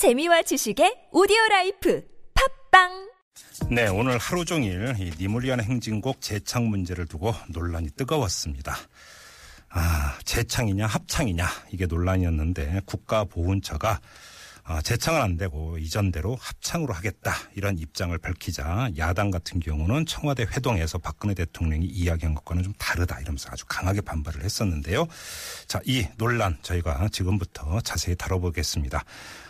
재미와 지식의 오디오 라이프 팟빵 네, 오늘 하루 종일 이 님을 위한 행진곡 재창 문제를 두고 논란이 뜨거웠습니다. 아, 재창이냐 합창이냐 이게 논란이었는데 국가보훈처가 아, 재창은 안 되고 이전대로 합창으로 하겠다 이런 입장을 밝히자 야당 같은 경우는 청와대 회동에서 박근혜 대통령이 이야기한 것과는 좀 다르다 이러면서 아주 강하게 반발을 했었는데요. 자, 이 논란 저희가 지금부터 자세히 다뤄보겠습니다.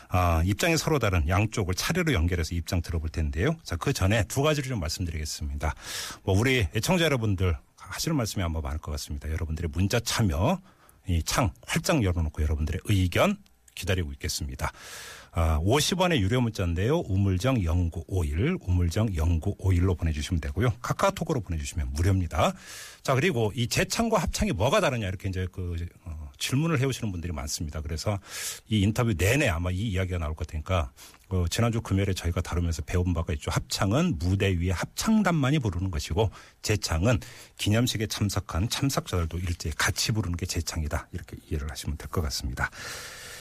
아, 입장이 서로 다른 양쪽을 차례로 연결해서 입장 들어볼 텐데요. 자, 그 전에 두 가지를 좀 말씀드리겠습니다. 뭐 우리 애청자 여러분들 하시는 말씀이 아마 많을 것 같습니다. 여러분들의 문자 참여 이 창 활짝 열어놓고 여러분들의 의견 기다리고 있겠습니다. 아, 50원의 유료 문자인데요. 우물정 0951, 우물정 0951로 보내주시면 되고요. 카카오톡으로 보내주시면 무료입니다. 자, 그리고 이 재창과 합창이 뭐가 다르냐 이렇게 이제 그, 어, 질문을 해오시는 분들이 많습니다. 그래서 이 인터뷰 내내 아마 이 이야기가 나올 것 같으니까 어, 지난주 금요일에 저희가 다루면서 배운 바가 있죠. 합창은 무대 위에 합창단만이 부르는 것이고 재창은 기념식에 참석한 참석자들도 일제히 같이 부르는 게 재창이다. 이렇게 이해를 하시면 될 것 같습니다.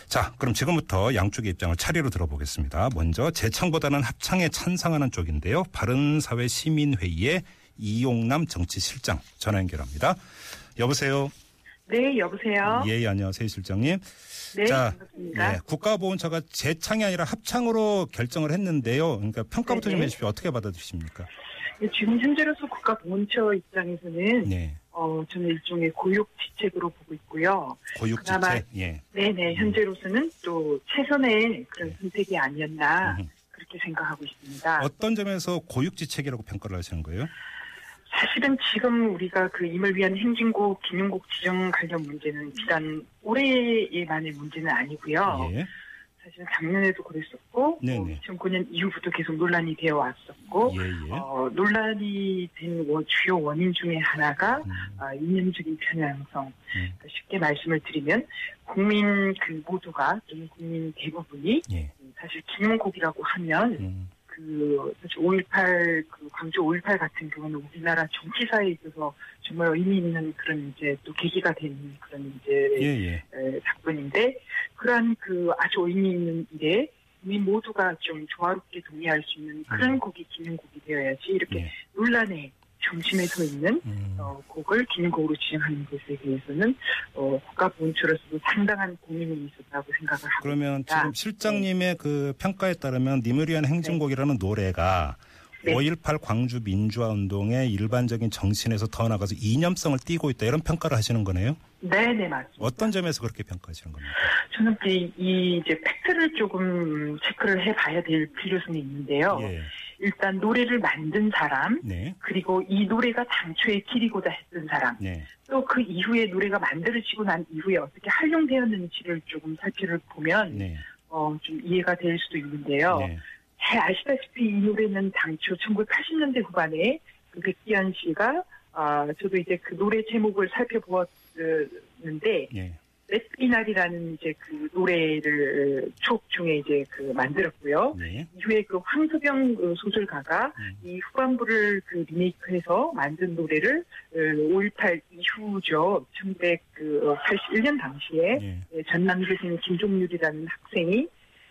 자, 그럼 지금부터 양쪽의 입장을 차례로 들어보겠습니다. 먼저 재창보다는 합창에 찬성하는 쪽인데요. 바른사회 시민회의의 이용남 정치실장 전화 연결합니다. 여보세요. 네, 여보세요. 예, 안녕하세요, 실장님. 네, 자, 반갑습니다. 예, 국가보훈처가 재창이 아니라 합창으로 결정을 했는데요. 그러니까 평가부터 좀 네네. 해주십시오. 어떻게 받아들이십니까? 네, 지금 현재로서 국가보훈처 입장에서는 네, 어, 저는 일종의 고육지책으로 보고 있고요. 고육지책. 그나마- 예. 네네, 현재로서는 또 최선의 그런 네. 선택이 아니었나 음흠. 그렇게 생각하고 있습니다. 어떤 점에서 고육지책이라고 평가를 하시는 거예요? 사실은 지금 우리가 그 임을 위한 행진곡, 기능곡 지정 관련 문제는 비단 올해만의 문제는 아니고요. 예, 사실 작년에도 그랬었고, 네네. 2009년 이후부터 계속 논란이 되어 왔었고, 예, 예. 어, 논란이 된 원- 주요 원인 중에 하나가 음, 아, 이념적인 편향성. 음. 그러니까 쉽게 말씀을 드리면 국민 그 모두가 또는 국민 대부분이 예, 사실 기념곡이라고 하면 음, 그 사실 5.18 그 광주 5.18 같은 경우는 우리나라 정치사에 있어서 정말 의미 있는 그런 이제 또 계기가 된 그런 이제 예, 예. 에, 사건인데 그러한 그 아주 의미 있는 일에 국민 모두가 좀 조화롭게 동의할 수 있는 그런 음. 곡이 기념곡이 되어야지 이렇게 예. 논란의 중심에 서 있는 음. 어, 곡을 기능곡으로 지정하는 것에 대해서는 어, 국가 보훈처로서도 상당한 고민이 있었다고 생각을 하고 그러면. 지금 실장님의 그 평가에 따르면 님을 위한 행진곡이라는 노래가 네. 5.18 광주 민주화 운동의 일반적인 정신에서 더 나가서 이념성을 띠고 있다 이런 평가를 하시는 거네요. 네 네 맞습니다. 어떤 점에서 그렇게 평가하시는 겁니까? 저는 이, 이 이제 팩트를 조금 체크를 해봐야 될 필요성이 있는데요. 예, 일단 노래를 만든 사람 네, 그리고 이 노래가 당초에 기리고자 했던 사람. 네, 또그 이후에 노래가 만들어지고 난 이후에 어떻게 활용되었는지를 조금 살펴보면 네, 어, 좀 이해가 될 수도 있는데요. 네, 잘 아시다시피 이 노래는 당초 1980년대 후반에 그 백기현 씨가 아 저도 이제 그 노래 제목을 살펴보았는데 네, 레트리날이라는 이제 그 노래를 촉 중에 이제 그 만들었고요. 네, 이후에 그 황소병 그 소설가가 음. 이 후반부를 그 리메이크해서 만든 노래를 5.18 이후죠. 1981년 당시에 네, 예, 전남교생 김종률이라는 학생이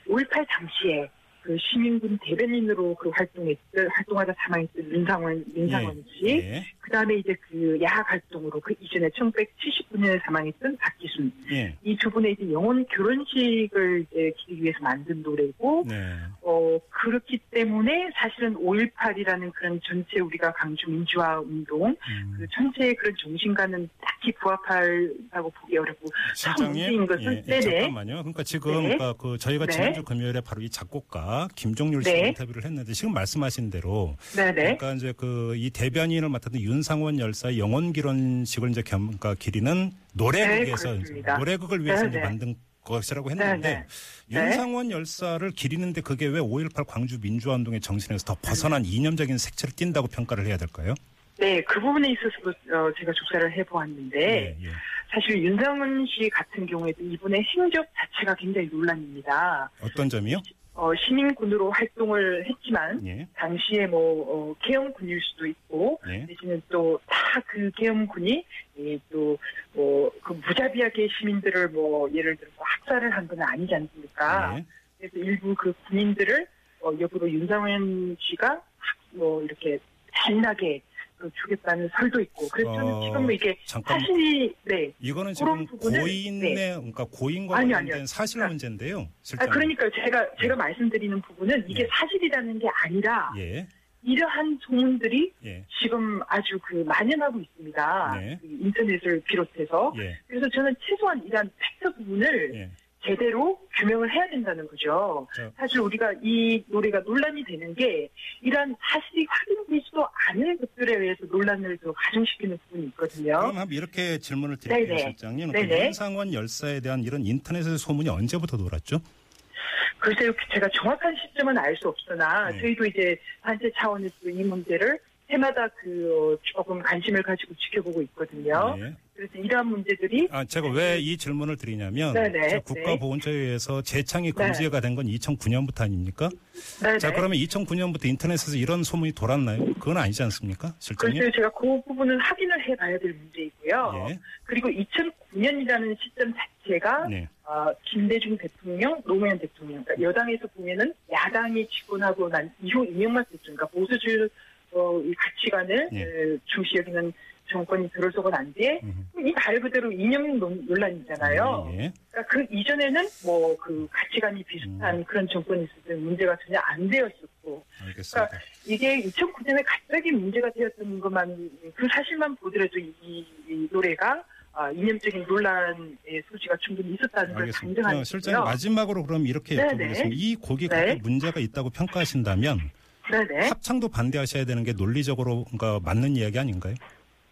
5.18 당시에 그 시민군 대변인으로 그 활동했던 활동하다 사망했던 윤상원 윤상원 씨, 예, 그 다음에 이제 그 야학 활동으로 그 이전에 1979년에 사망했던 박기순 예, 이두 분의 이제 영혼 결혼식을 이제 기리기 위해서 만든 노래고 네, 어 그렇기 때문에 사실은 5.18이라는 그런 전체 우리가 강주 민주화 운동 음. 그 전체의 그런 정신과는 딱히 부합하다고 보기 어렵고 실장님, 문제인 것은- 예, 예, 네네. 잠깐만요. 그러니까 지금 네. 그러니까 그 저희가 네. 지난주 금요일에 바로 이 작곡가 김종률 씨 네. 인터뷰를 했는데 지금 말씀하신 대로 네 네 그러니까 이제 그 이 대변인을 맡았던 윤상원 열사의 영혼 기론식을 이제 겸, 그러니까 기리는 노래극에서 네. 노래극을 위해서 네, 이제 네. 만든 것이라고 했는데 네. 윤상원 열사를 기리는데 그게 왜 5.18 광주 민주화 운동의 정신에서 더 벗어난 이념적인 색채를 띈다고 평가를 해야 될까요? 네, 그 부분에 있어서도 어, 제가 조사를 해보았는데 예, 예. 사실 윤상은 씨 같은 경우에도 이분의 행적 자체가 굉장히 논란입니다. 어떤 점이요? 어, 시민군으로 활동을 했지만 예, 당시에 뭐 어, 계엄군일 수도 있고 예, 대신에 또다 그 계엄군이 또뭐그 무자비하게 시민들을 뭐 예를 들어서 학살을 한 건 아니지 않습니까? 예. 그래서 일부 그 군인들을 어, 역으로 윤상현 씨가 뭐 이렇게 잔인하게 그 죽였다는 설도 있고 그래서 어, 지금 이게 잠깐 사실이 네. 이거는 지금 부분을- 고인의 네. 그러니까 고인과 아니요, 관련된 아니요. 사실 아, 문제인데요. 아 실장. 그러니까 제가 제가 말씀드리는 부분은 이게 네. 사실이라는 게 아니라 예. 이러한 소문들이 예. 지금 아주 그 만연하고 있습니다. 네. 그 인터넷을 비롯해서 예. 그래서 저는 최소한 이러한 팩트 부분을 예. 제대로 규명을 해야 된다는 거죠. 자. 사실 우리가 이 노래가 논란이 되는 게 이러한 사실이 확인되지도 않은 것들에 의해서 논란을 또 가중시키는 부분이 있거든요. 그럼 한번 이렇게 질문을 드릴게요, 네네. 실장님. 그 네네. 윤상원 열사에 대한 이런 인터넷의 소문이 언제부터 돌았죠? 글쎄요, 제가 정확한 시점은 알 수 없으나 네. 저희도 이제 단체 차원에서 이 문제를 해마다 그 어, 조금 관심을 가지고 지켜보고 있거든요. 예. 그래서 이러한 문제들이 아, 제가 왜 이 질문을 드리냐면 네네, 저 국가보훈처에 의해서 재창이 네. 금지가 된 건 2009년부터 아닙니까? 네네. 자, 그러면 2009년부터 인터넷에서 이런 소문이 돌았나요? 그건 아니지 않습니까? 실장님? 글쎄요, 제가 그 부분은 확인을 해봐야 될 문제이고요. 예. 그리고 2009년이라는 시점 자체가 네. 어, 김대중 대통령, 노무현 대통령, 그러니까 여당에서 보면은 야당이 집권하고 난 이후 이명박 대통령, 그러니까 보수주의 어, 이 가치관을 예. 어, 중시 여기는 정권이 들어서고 난 뒤에 음. 이말 그대로 이념 논- 논란이잖아요. 예. 그러니까 그 이전에는 뭐 그 가치관이 비슷한 음. 그런 정권이 있을 때 문제가 전혀 안 되었었고 알겠습니다. 이게 2009년에 갑자기 문제가 되었던 것만 그 사실만 보더라도 이, 이 노래가 아, 이념적인 논란의 소지가 충분히 있었다는 걸 알겠습니다. 강정하는 어, 실장님. 마지막으로 그럼 이렇게 네네. 여쭤보겠습니다. 이 곡이 네. 그렇게 문제가 있다고 평가하신다면 네네. 합창도 반대하셔야 되는 게 논리적으로 그러니까 맞는 이야기 아닌가요?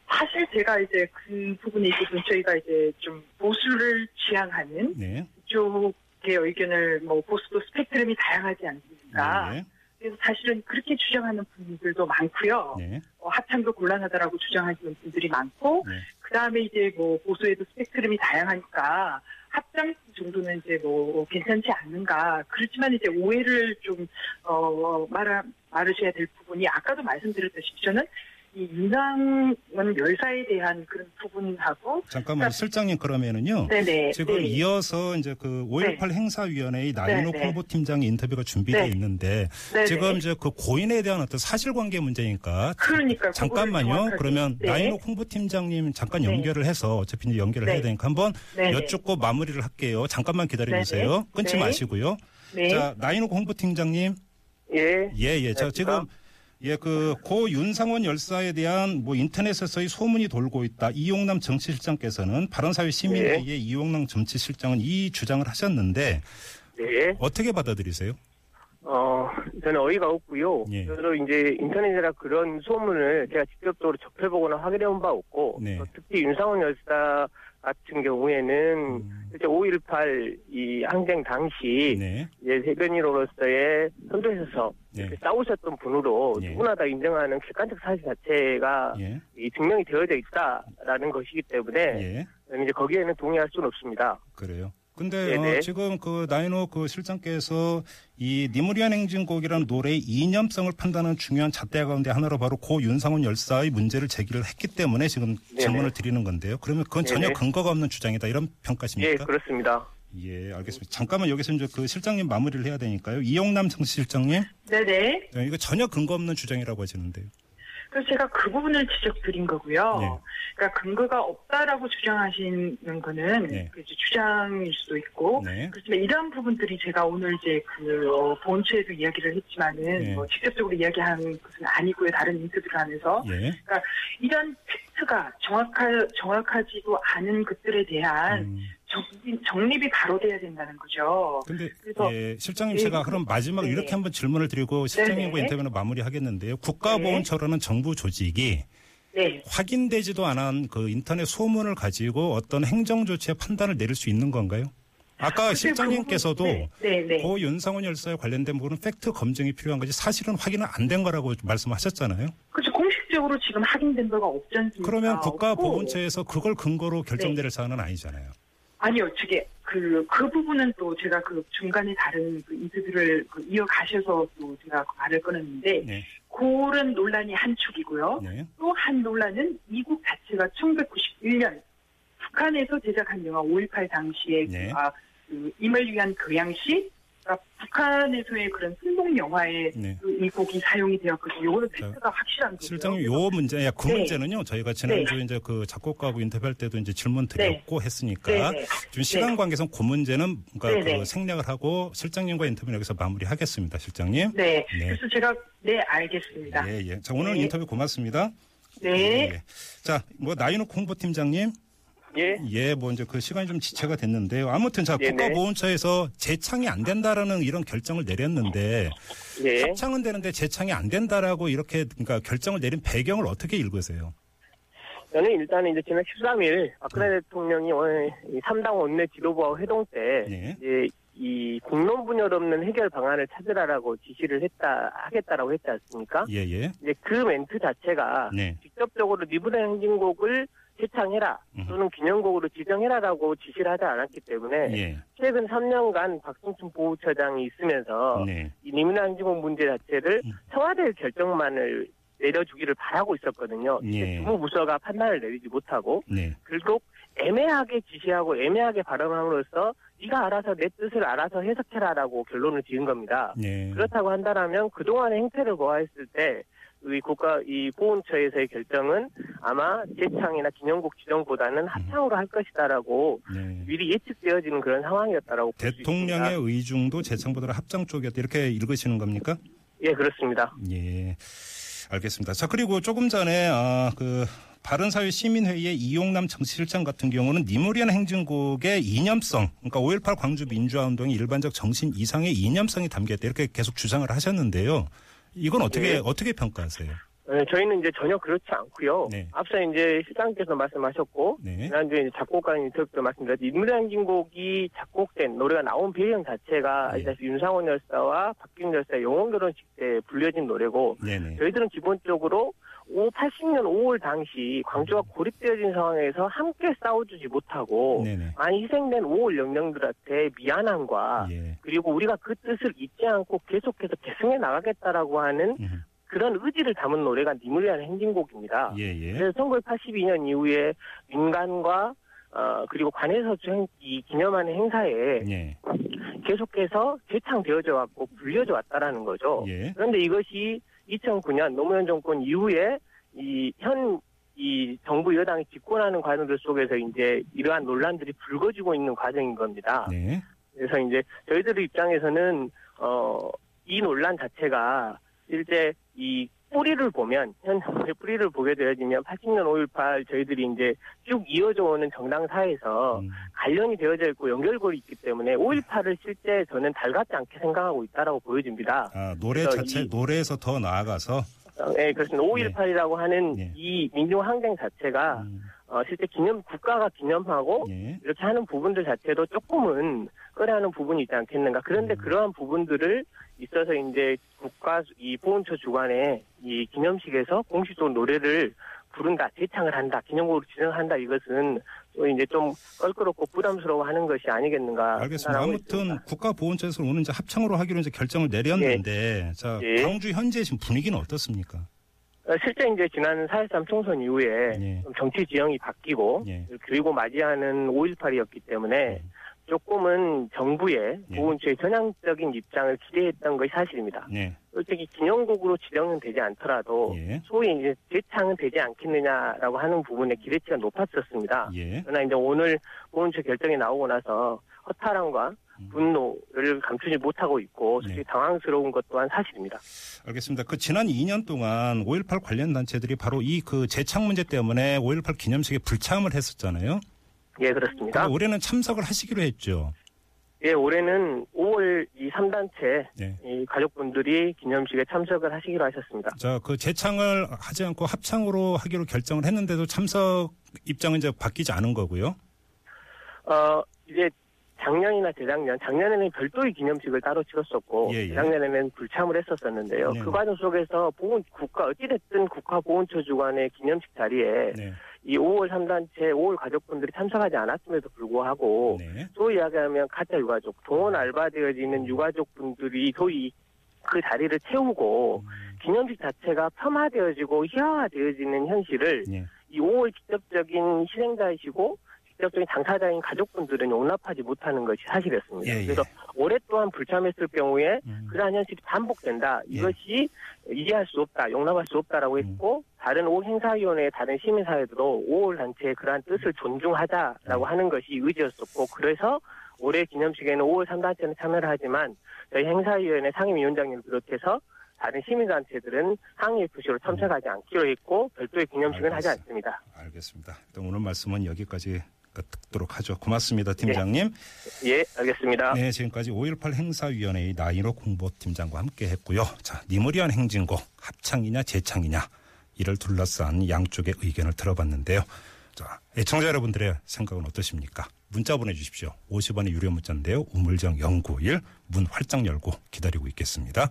사실 제가 이제 그 부분에 있어서 저희가 이제 좀 보수를 지향하는 네. 쪽의 의견을 뭐 보수도 스펙트럼이 다양하지 않습니까? 네. 그래서 사실은 그렇게 주장하는 분들도 많고요. 네. 어, 합창도 곤란하다라고 주장하시는 분들이 많고 네. 그 다음에 이제 뭐 보수에도 스펙트럼이 다양하니까 합장 정도는 이제 뭐 괜찮지 않는가. 그렇지만 이제 오해를 좀, 어, 말아, 말으셔야 될 부분이 아까도 말씀드렸다시피 저는 이 윤상원 열사에 대한 그런 부분하고 잠깐만 실장님 그러면은요. 네네. 지금 네. 이어서 이제 그 5.18 행사위원회의 나인호 네, 네. 홍보팀장의 인터뷰가 준비되어 네. 있는데. 지금 이제 그 고인에 대한 어떤 사실관계 문제니까 그러니까 잠깐만요. 그러면 네. 나인호 홍보팀장님 잠깐 네. 연결을 해서 어차피 이제 연결을 네. 해야 되니까 한번. 여쭙고 마무리를 할게요. 잠깐만 기다려 주세요. 끊지 네. 마시고요. 네. 자, 나인호 홍보팀장님. 예. 예, 예. 자, 네, 지금 예, 그, 고 윤상원 열사에 대한 뭐 인터넷에서의 소문이 돌고 있다. 이용남 정치실장께서는 바른사회 시민회의 네. 이용남 정치실장은 이 주장을 하셨는데 네. 어떻게 받아들이세요? 어, 저는 어이가 없고요. 예. 저도 이제 인터넷이나 그런 소문을 제가 직접적으로 접해보거나 확인해 본 바 없고, 네. 어, 특히 윤상원 열사 같은 경우에는 음, 실제 5.18 이 항쟁 당시 네. 이제 대변인으로서의 선두에서 네. 이렇게 싸우셨던 분으로 예. 누구나 다 인정하는 객관적 사실 자체가 예. 이 증명이 되어져 있다라는 것이기 때문에 예. 이제 거기에는 동의할 수는 없습니다. 그래요. 근데 네네. 어, 지금 그 나인호 그 실장께서 이 니무리안 행진곡이라는 노래의 이념성을 판단하는 중요한 잣대 가운데 하나로 바로 고 윤상훈 열사의 문제를 제기를 했기 때문에 지금 네네. 질문을 드리는 건데요. 그러면 그건 전혀 네네. 근거가 없는 주장이다 이런 예, 평가십니까? 그렇습니다. 예, 알겠습니다. 잠깐만 여기서 이제 그 실장님 마무리를 해야 되니까요. 이용남 정치실장님, 네네. 네, 이거 전혀 근거 없는 주장이라고 하시는데요. 그래서 제가 그 부분을 지적드린 거고요. 네. 그러니까 근거가 없다라고 주장하시는 거는 네. 그 주장일 수도 있고 네. 그렇지만 이러한 부분들이 제가 오늘 이제 그 어, 본체에도 이야기를 했지만은 네. 뭐 직접적으로 이야기한 것은 아니고요. 다른 인터뷰를 하면서 예. 이런 팩트가 정확하 정확하지도 않은 것들에 대한 음. 정립, 정립이 바로 돼야 된다는 거죠. 근데 그래서- 예, 실장님 예, 제가 그럼 마지막 네. 이렇게 한번 질문을 드리고 실장님과 네네. 인터뷰는 마무리하겠는데요. 국가보훈처라는 정부 조직이 네. 확인되지도 않은 그 인터넷 소문을 가지고 어떤 행정 조치의 판단을 내릴 수 있는 건가요? 아까 실장님께서도 그 네, 네, 네. 고 윤상원 열사에 관련된 부분은 팩트 검증이 필요한 거지 사실은 확인은 안 된 거라고 말씀하셨잖아요. 그렇죠. 공식적으로 지금 확인된 바가 없지 않습니까? 그러면. 국가보훈처에서 그걸 근거로 결정 네. 사안은 아니잖아요. 아니요, 저게 그, 그 부분은 또 제가 그 중간에 다른 그 인터뷰를 그 이어가셔서 또 제가 그 말을 끊었는데, 네. 그런 논란이 한 축이고요. 네. 또한 논란은 미국 자체가 1991년 북한에서 제작한 영화 5.18 당시에 네. 아, 그 임을 위한 교양시 그러니까 북한에서의 그런 승동 영화에 네. 그이 곡이 사용이 되었거든요. 요거는 팩트가 확실한 거죠. 실장님 요 문제, 야, 그 네. 문제는요. 저희가 지난주에 이제 그 작곡가하고 인터뷰할 때도 이제 질문 드렸고 했으니까 네, 네. 좀 시간 관계상 그 문제는 그러니까 네, 그 네. 생략을 하고 실장님과 인터뷰는 여기서 마무리하겠습니다. 실장님. 네. 네. 그래서 제가 네 알겠습니다. 예, 예. 자, 오늘 네. 인터뷰 고맙습니다. 네. 예, 예. 자, 뭐 나인욱 홍보팀장님. 예. 예, 뭐 이제 그 시간이 좀 지체가 됐는데요. 아무튼 자, 네네. 국가보훈처에서 재창이 안 된다라는 이런 결정을 내렸는데 예. 합창은 되는데 재창이 안 된다라고 이렇게 그러니까 결정을 내린 배경을 어떻게 읽으세요? 저는 일단은 이제 지난 13일 박근혜 음. 대통령이 오늘 이 3당 원내 지도부와 회동 때 네. 이제 이 공론 분열 없는 해결 방안을 찾으라라고 지시를 했다 하겠다라고 했지 않습니까? 예, 예. 이제 그 멘트 자체가 네. 직접적으로 니브레 행진곡을 재창해라 음. 또는 기념곡으로 지정해라라고 지시를 하지 않았기 때문에 예. 최근 3년간 박승춘 보훈처장이 있으면서 네. 이 니브레 행진곡 문제 자체를 음. 청와대 결정만을 내려주기를 바라고 있었거든요. 예. 주무 부서가 판단을 내리지 못하고 네. 결국 애매하게 지시하고 애매하게 발언함으로써 네가 알아서 내 뜻을 알아서 해석해라라고 결론을 지은 겁니다. 네. 그렇다고 한다면 그동안의 행태를 보아했을 때 이 국가 이 보훈처에서의 결정은 아마 재창이나 기념곡 지정보다는 합창으로 할 것이다라고 네. 미리 예측되어지는 그런 상황이었다라고 대통령의. 의중도 재창보다 합장 쪽이었다 이렇게 읽으시는 겁니까? 예 그렇습니다. 예. 알겠습니다. 자, 그리고 조금 전에, 아, 그, 바른사회 시민회의의 이용남 정치실장 같은 경우는 니무리안 행진곡의 이념성, 그러니까 5.18 광주 민주화운동의 일반적 정신 이상의 이념성이 담겼다 이렇게 계속 주장을 하셨는데요. 이건 어떻게, 네. 어떻게 평가하세요? 네, 저희는 이제 전혀 그렇지 않고요. 네. 앞서 이제 실장께서 말씀하셨고 네. 지난주에 이제 작곡가 인터뷰 때 말씀드렸듯이 인물행진곡이 작곡된 노래가 나온 배경 자체가 네. 아시다시피 윤상원 열사와 박균 열사의 영혼 결혼식 때 불려진 노래고 네네. 저희들은 기본적으로 5, 80년 5월 당시 광주가 고립되어진 상황에서 함께 싸워주지 못하고 네네. 많이 희생된 5월 영령들한테 미안함과 예. 그리고 우리가 그 뜻을 잊지 않고 계속해서 계승해 나가겠다라고 하는 음. 그런 의지를 담은 노래가 니무리안 행진곡입니다. 예, 예. 그래서 1982년 이후에 민간과 어, 그리고 관에서 주- 이 기념하는 행사에 예. 계속해서 재창되어져 왔고 불려져 왔다라는 거죠. 예. 그런데 이것이 2009년 노무현 정권 이후에 이 현 이 정부 여당이 집권하는 과정들 속에서 이제 이러한 논란들이 불거지고 있는 과정인 겁니다. 네. 그래서 이제 저희들 입장에서는 어 이 논란 자체가 실제 이 뿌리를 보면 현 뿌리를 보게 되어지면 80년 5.18 저희들이 이제 쭉 이어져 오는 정당사에서 음. 관련이 되어져 있고 연결고리 있기 때문에 5.18을 실제 저는 달갑지 않게 생각하고 있다라고 보여집니다. 아, 노래 자체, 이- 노래에서 더 나아가서. 어, 네, 그렇습니다. 5.18이라고 하는 네. 이 민중 항쟁 자체가 음, 어, 실제 기념 국가가 기념하고 예. 이렇게 하는 부분들 자체도 조금은 꺼려하는 부분이 있지 않겠는가. 그런데 음. 그러한 부분들을 있어서 이제 국가 이 보훈처 주관에 이 기념식에서 공식적으로 노래를 부른다, 재창을 한다, 기념곡으로 지정한다 이것은 또 이제 좀 껄끄럽고 부담스러워하는 것이 아니겠는가. 알겠습니다. 아무튼 있습니다. 국가보훈처에서 오늘 이제 합창으로 하기로 이제 결정을 내렸는데, 자, 예. 광주 현재 지금 분위기는 어떻습니까? 어, 실제 이제 지난 4.13 총선 이후에 예. 좀 정치 지형이 바뀌고 예. 그리고 맞이하는 5.18이었기 때문에 예. 조금은 정부의 예. 보훈처의 전향적인 입장을 기대했던 것이 사실입니다. 네. 솔직히 기념곡으로 지정은 되지 않더라도 예. 소위 이제 재창은 되지 않겠느냐라고 하는 부분에 기대치가 높았었습니다. 예. 그러나 이제 오늘 보훈처 결정이 나오고 나서 허탈함과 음. 분노를 감추지 못하고 있고 솔직히 네. 당황스러운 것 또한 사실입니다. 알겠습니다. 그 지난 2년 동안 5.18 관련 단체들이 바로 이 그 재창 문제 때문에 5.18 기념식에 불참을 했었잖아요. 예, 그렇습니다. 올해는 참석을 하시기로 했죠. 예, 올해는 5월 이 3단체 네. 이 가족분들이 기념식에 참석을 하시기로 하셨습니다. 자, 그 재창을 하지 않고 합창으로 하기로 결정을 했는데도 참석 입장은 이제 바뀌지 않은 거고요. 어, 이제 작년이나 재작년, 작년에는 별도의 기념식을 따로 치렀었고, 예, 예. 재작년에는 불참을 했었었는데요. 네. 그 과정 속에서 보훈, 국가, 어찌됐든 국가 보훈처 주관의 기념식 자리에 네. 이 5월 3단체, 5월 가족분들이 참석하지 않았음에도 불구하고, 네. 소위 이야기하면 가짜 유가족, 동원 알바되어지는 유가족분들이 소위 그 자리를 채우고, 기념식 자체가 폄하되어지고 희화화되어지는 현실을 예. 이 5월 직접적인 희생자이시고 직접적인 당사자인 가족분들은 용납하지 못하는 것이 사실이었습니다. 예, 예. 그래서 오랫동안 불참했을 경우에 음. 그러한 현실이 반복된다. 예. 이것이 이해할 수 없다, 용납할 수 없다라고 음. 했고 다른 5월 행사위원회 다른 시민사회도 5월 단체의 그러한 뜻을 존중하자라고 음. 하는 것이 의지였었고 그래서 올해 기념식에는 5월 3단체는 참여를 하지만 저희 행사위원회 상임위원장님을 비롯해서 다른 시민단체들은 항의 FC로 참석하지 않기로 했고 별도의 기념식은 하지 알겠습니다. 않습니다. 알겠습니다. 일단 오늘 말씀은 여기까지 듣도록 하죠. 고맙습니다, 팀장님. 예, 알겠습니다. 네, 지금까지 5.18 행사위원회의 나인호 공보팀장과 함께 했고요. 자, 니모리안 행진곡 합창이냐 재창이냐 이를 둘러싼 양쪽의 의견을 들어봤는데요. 자, 애청자 여러분들의 생각은 어떠십니까? 문자 보내주십시오. 50원의 유료 문자인데요. 우물정 091문 활짝 열고 기다리고 있겠습니다.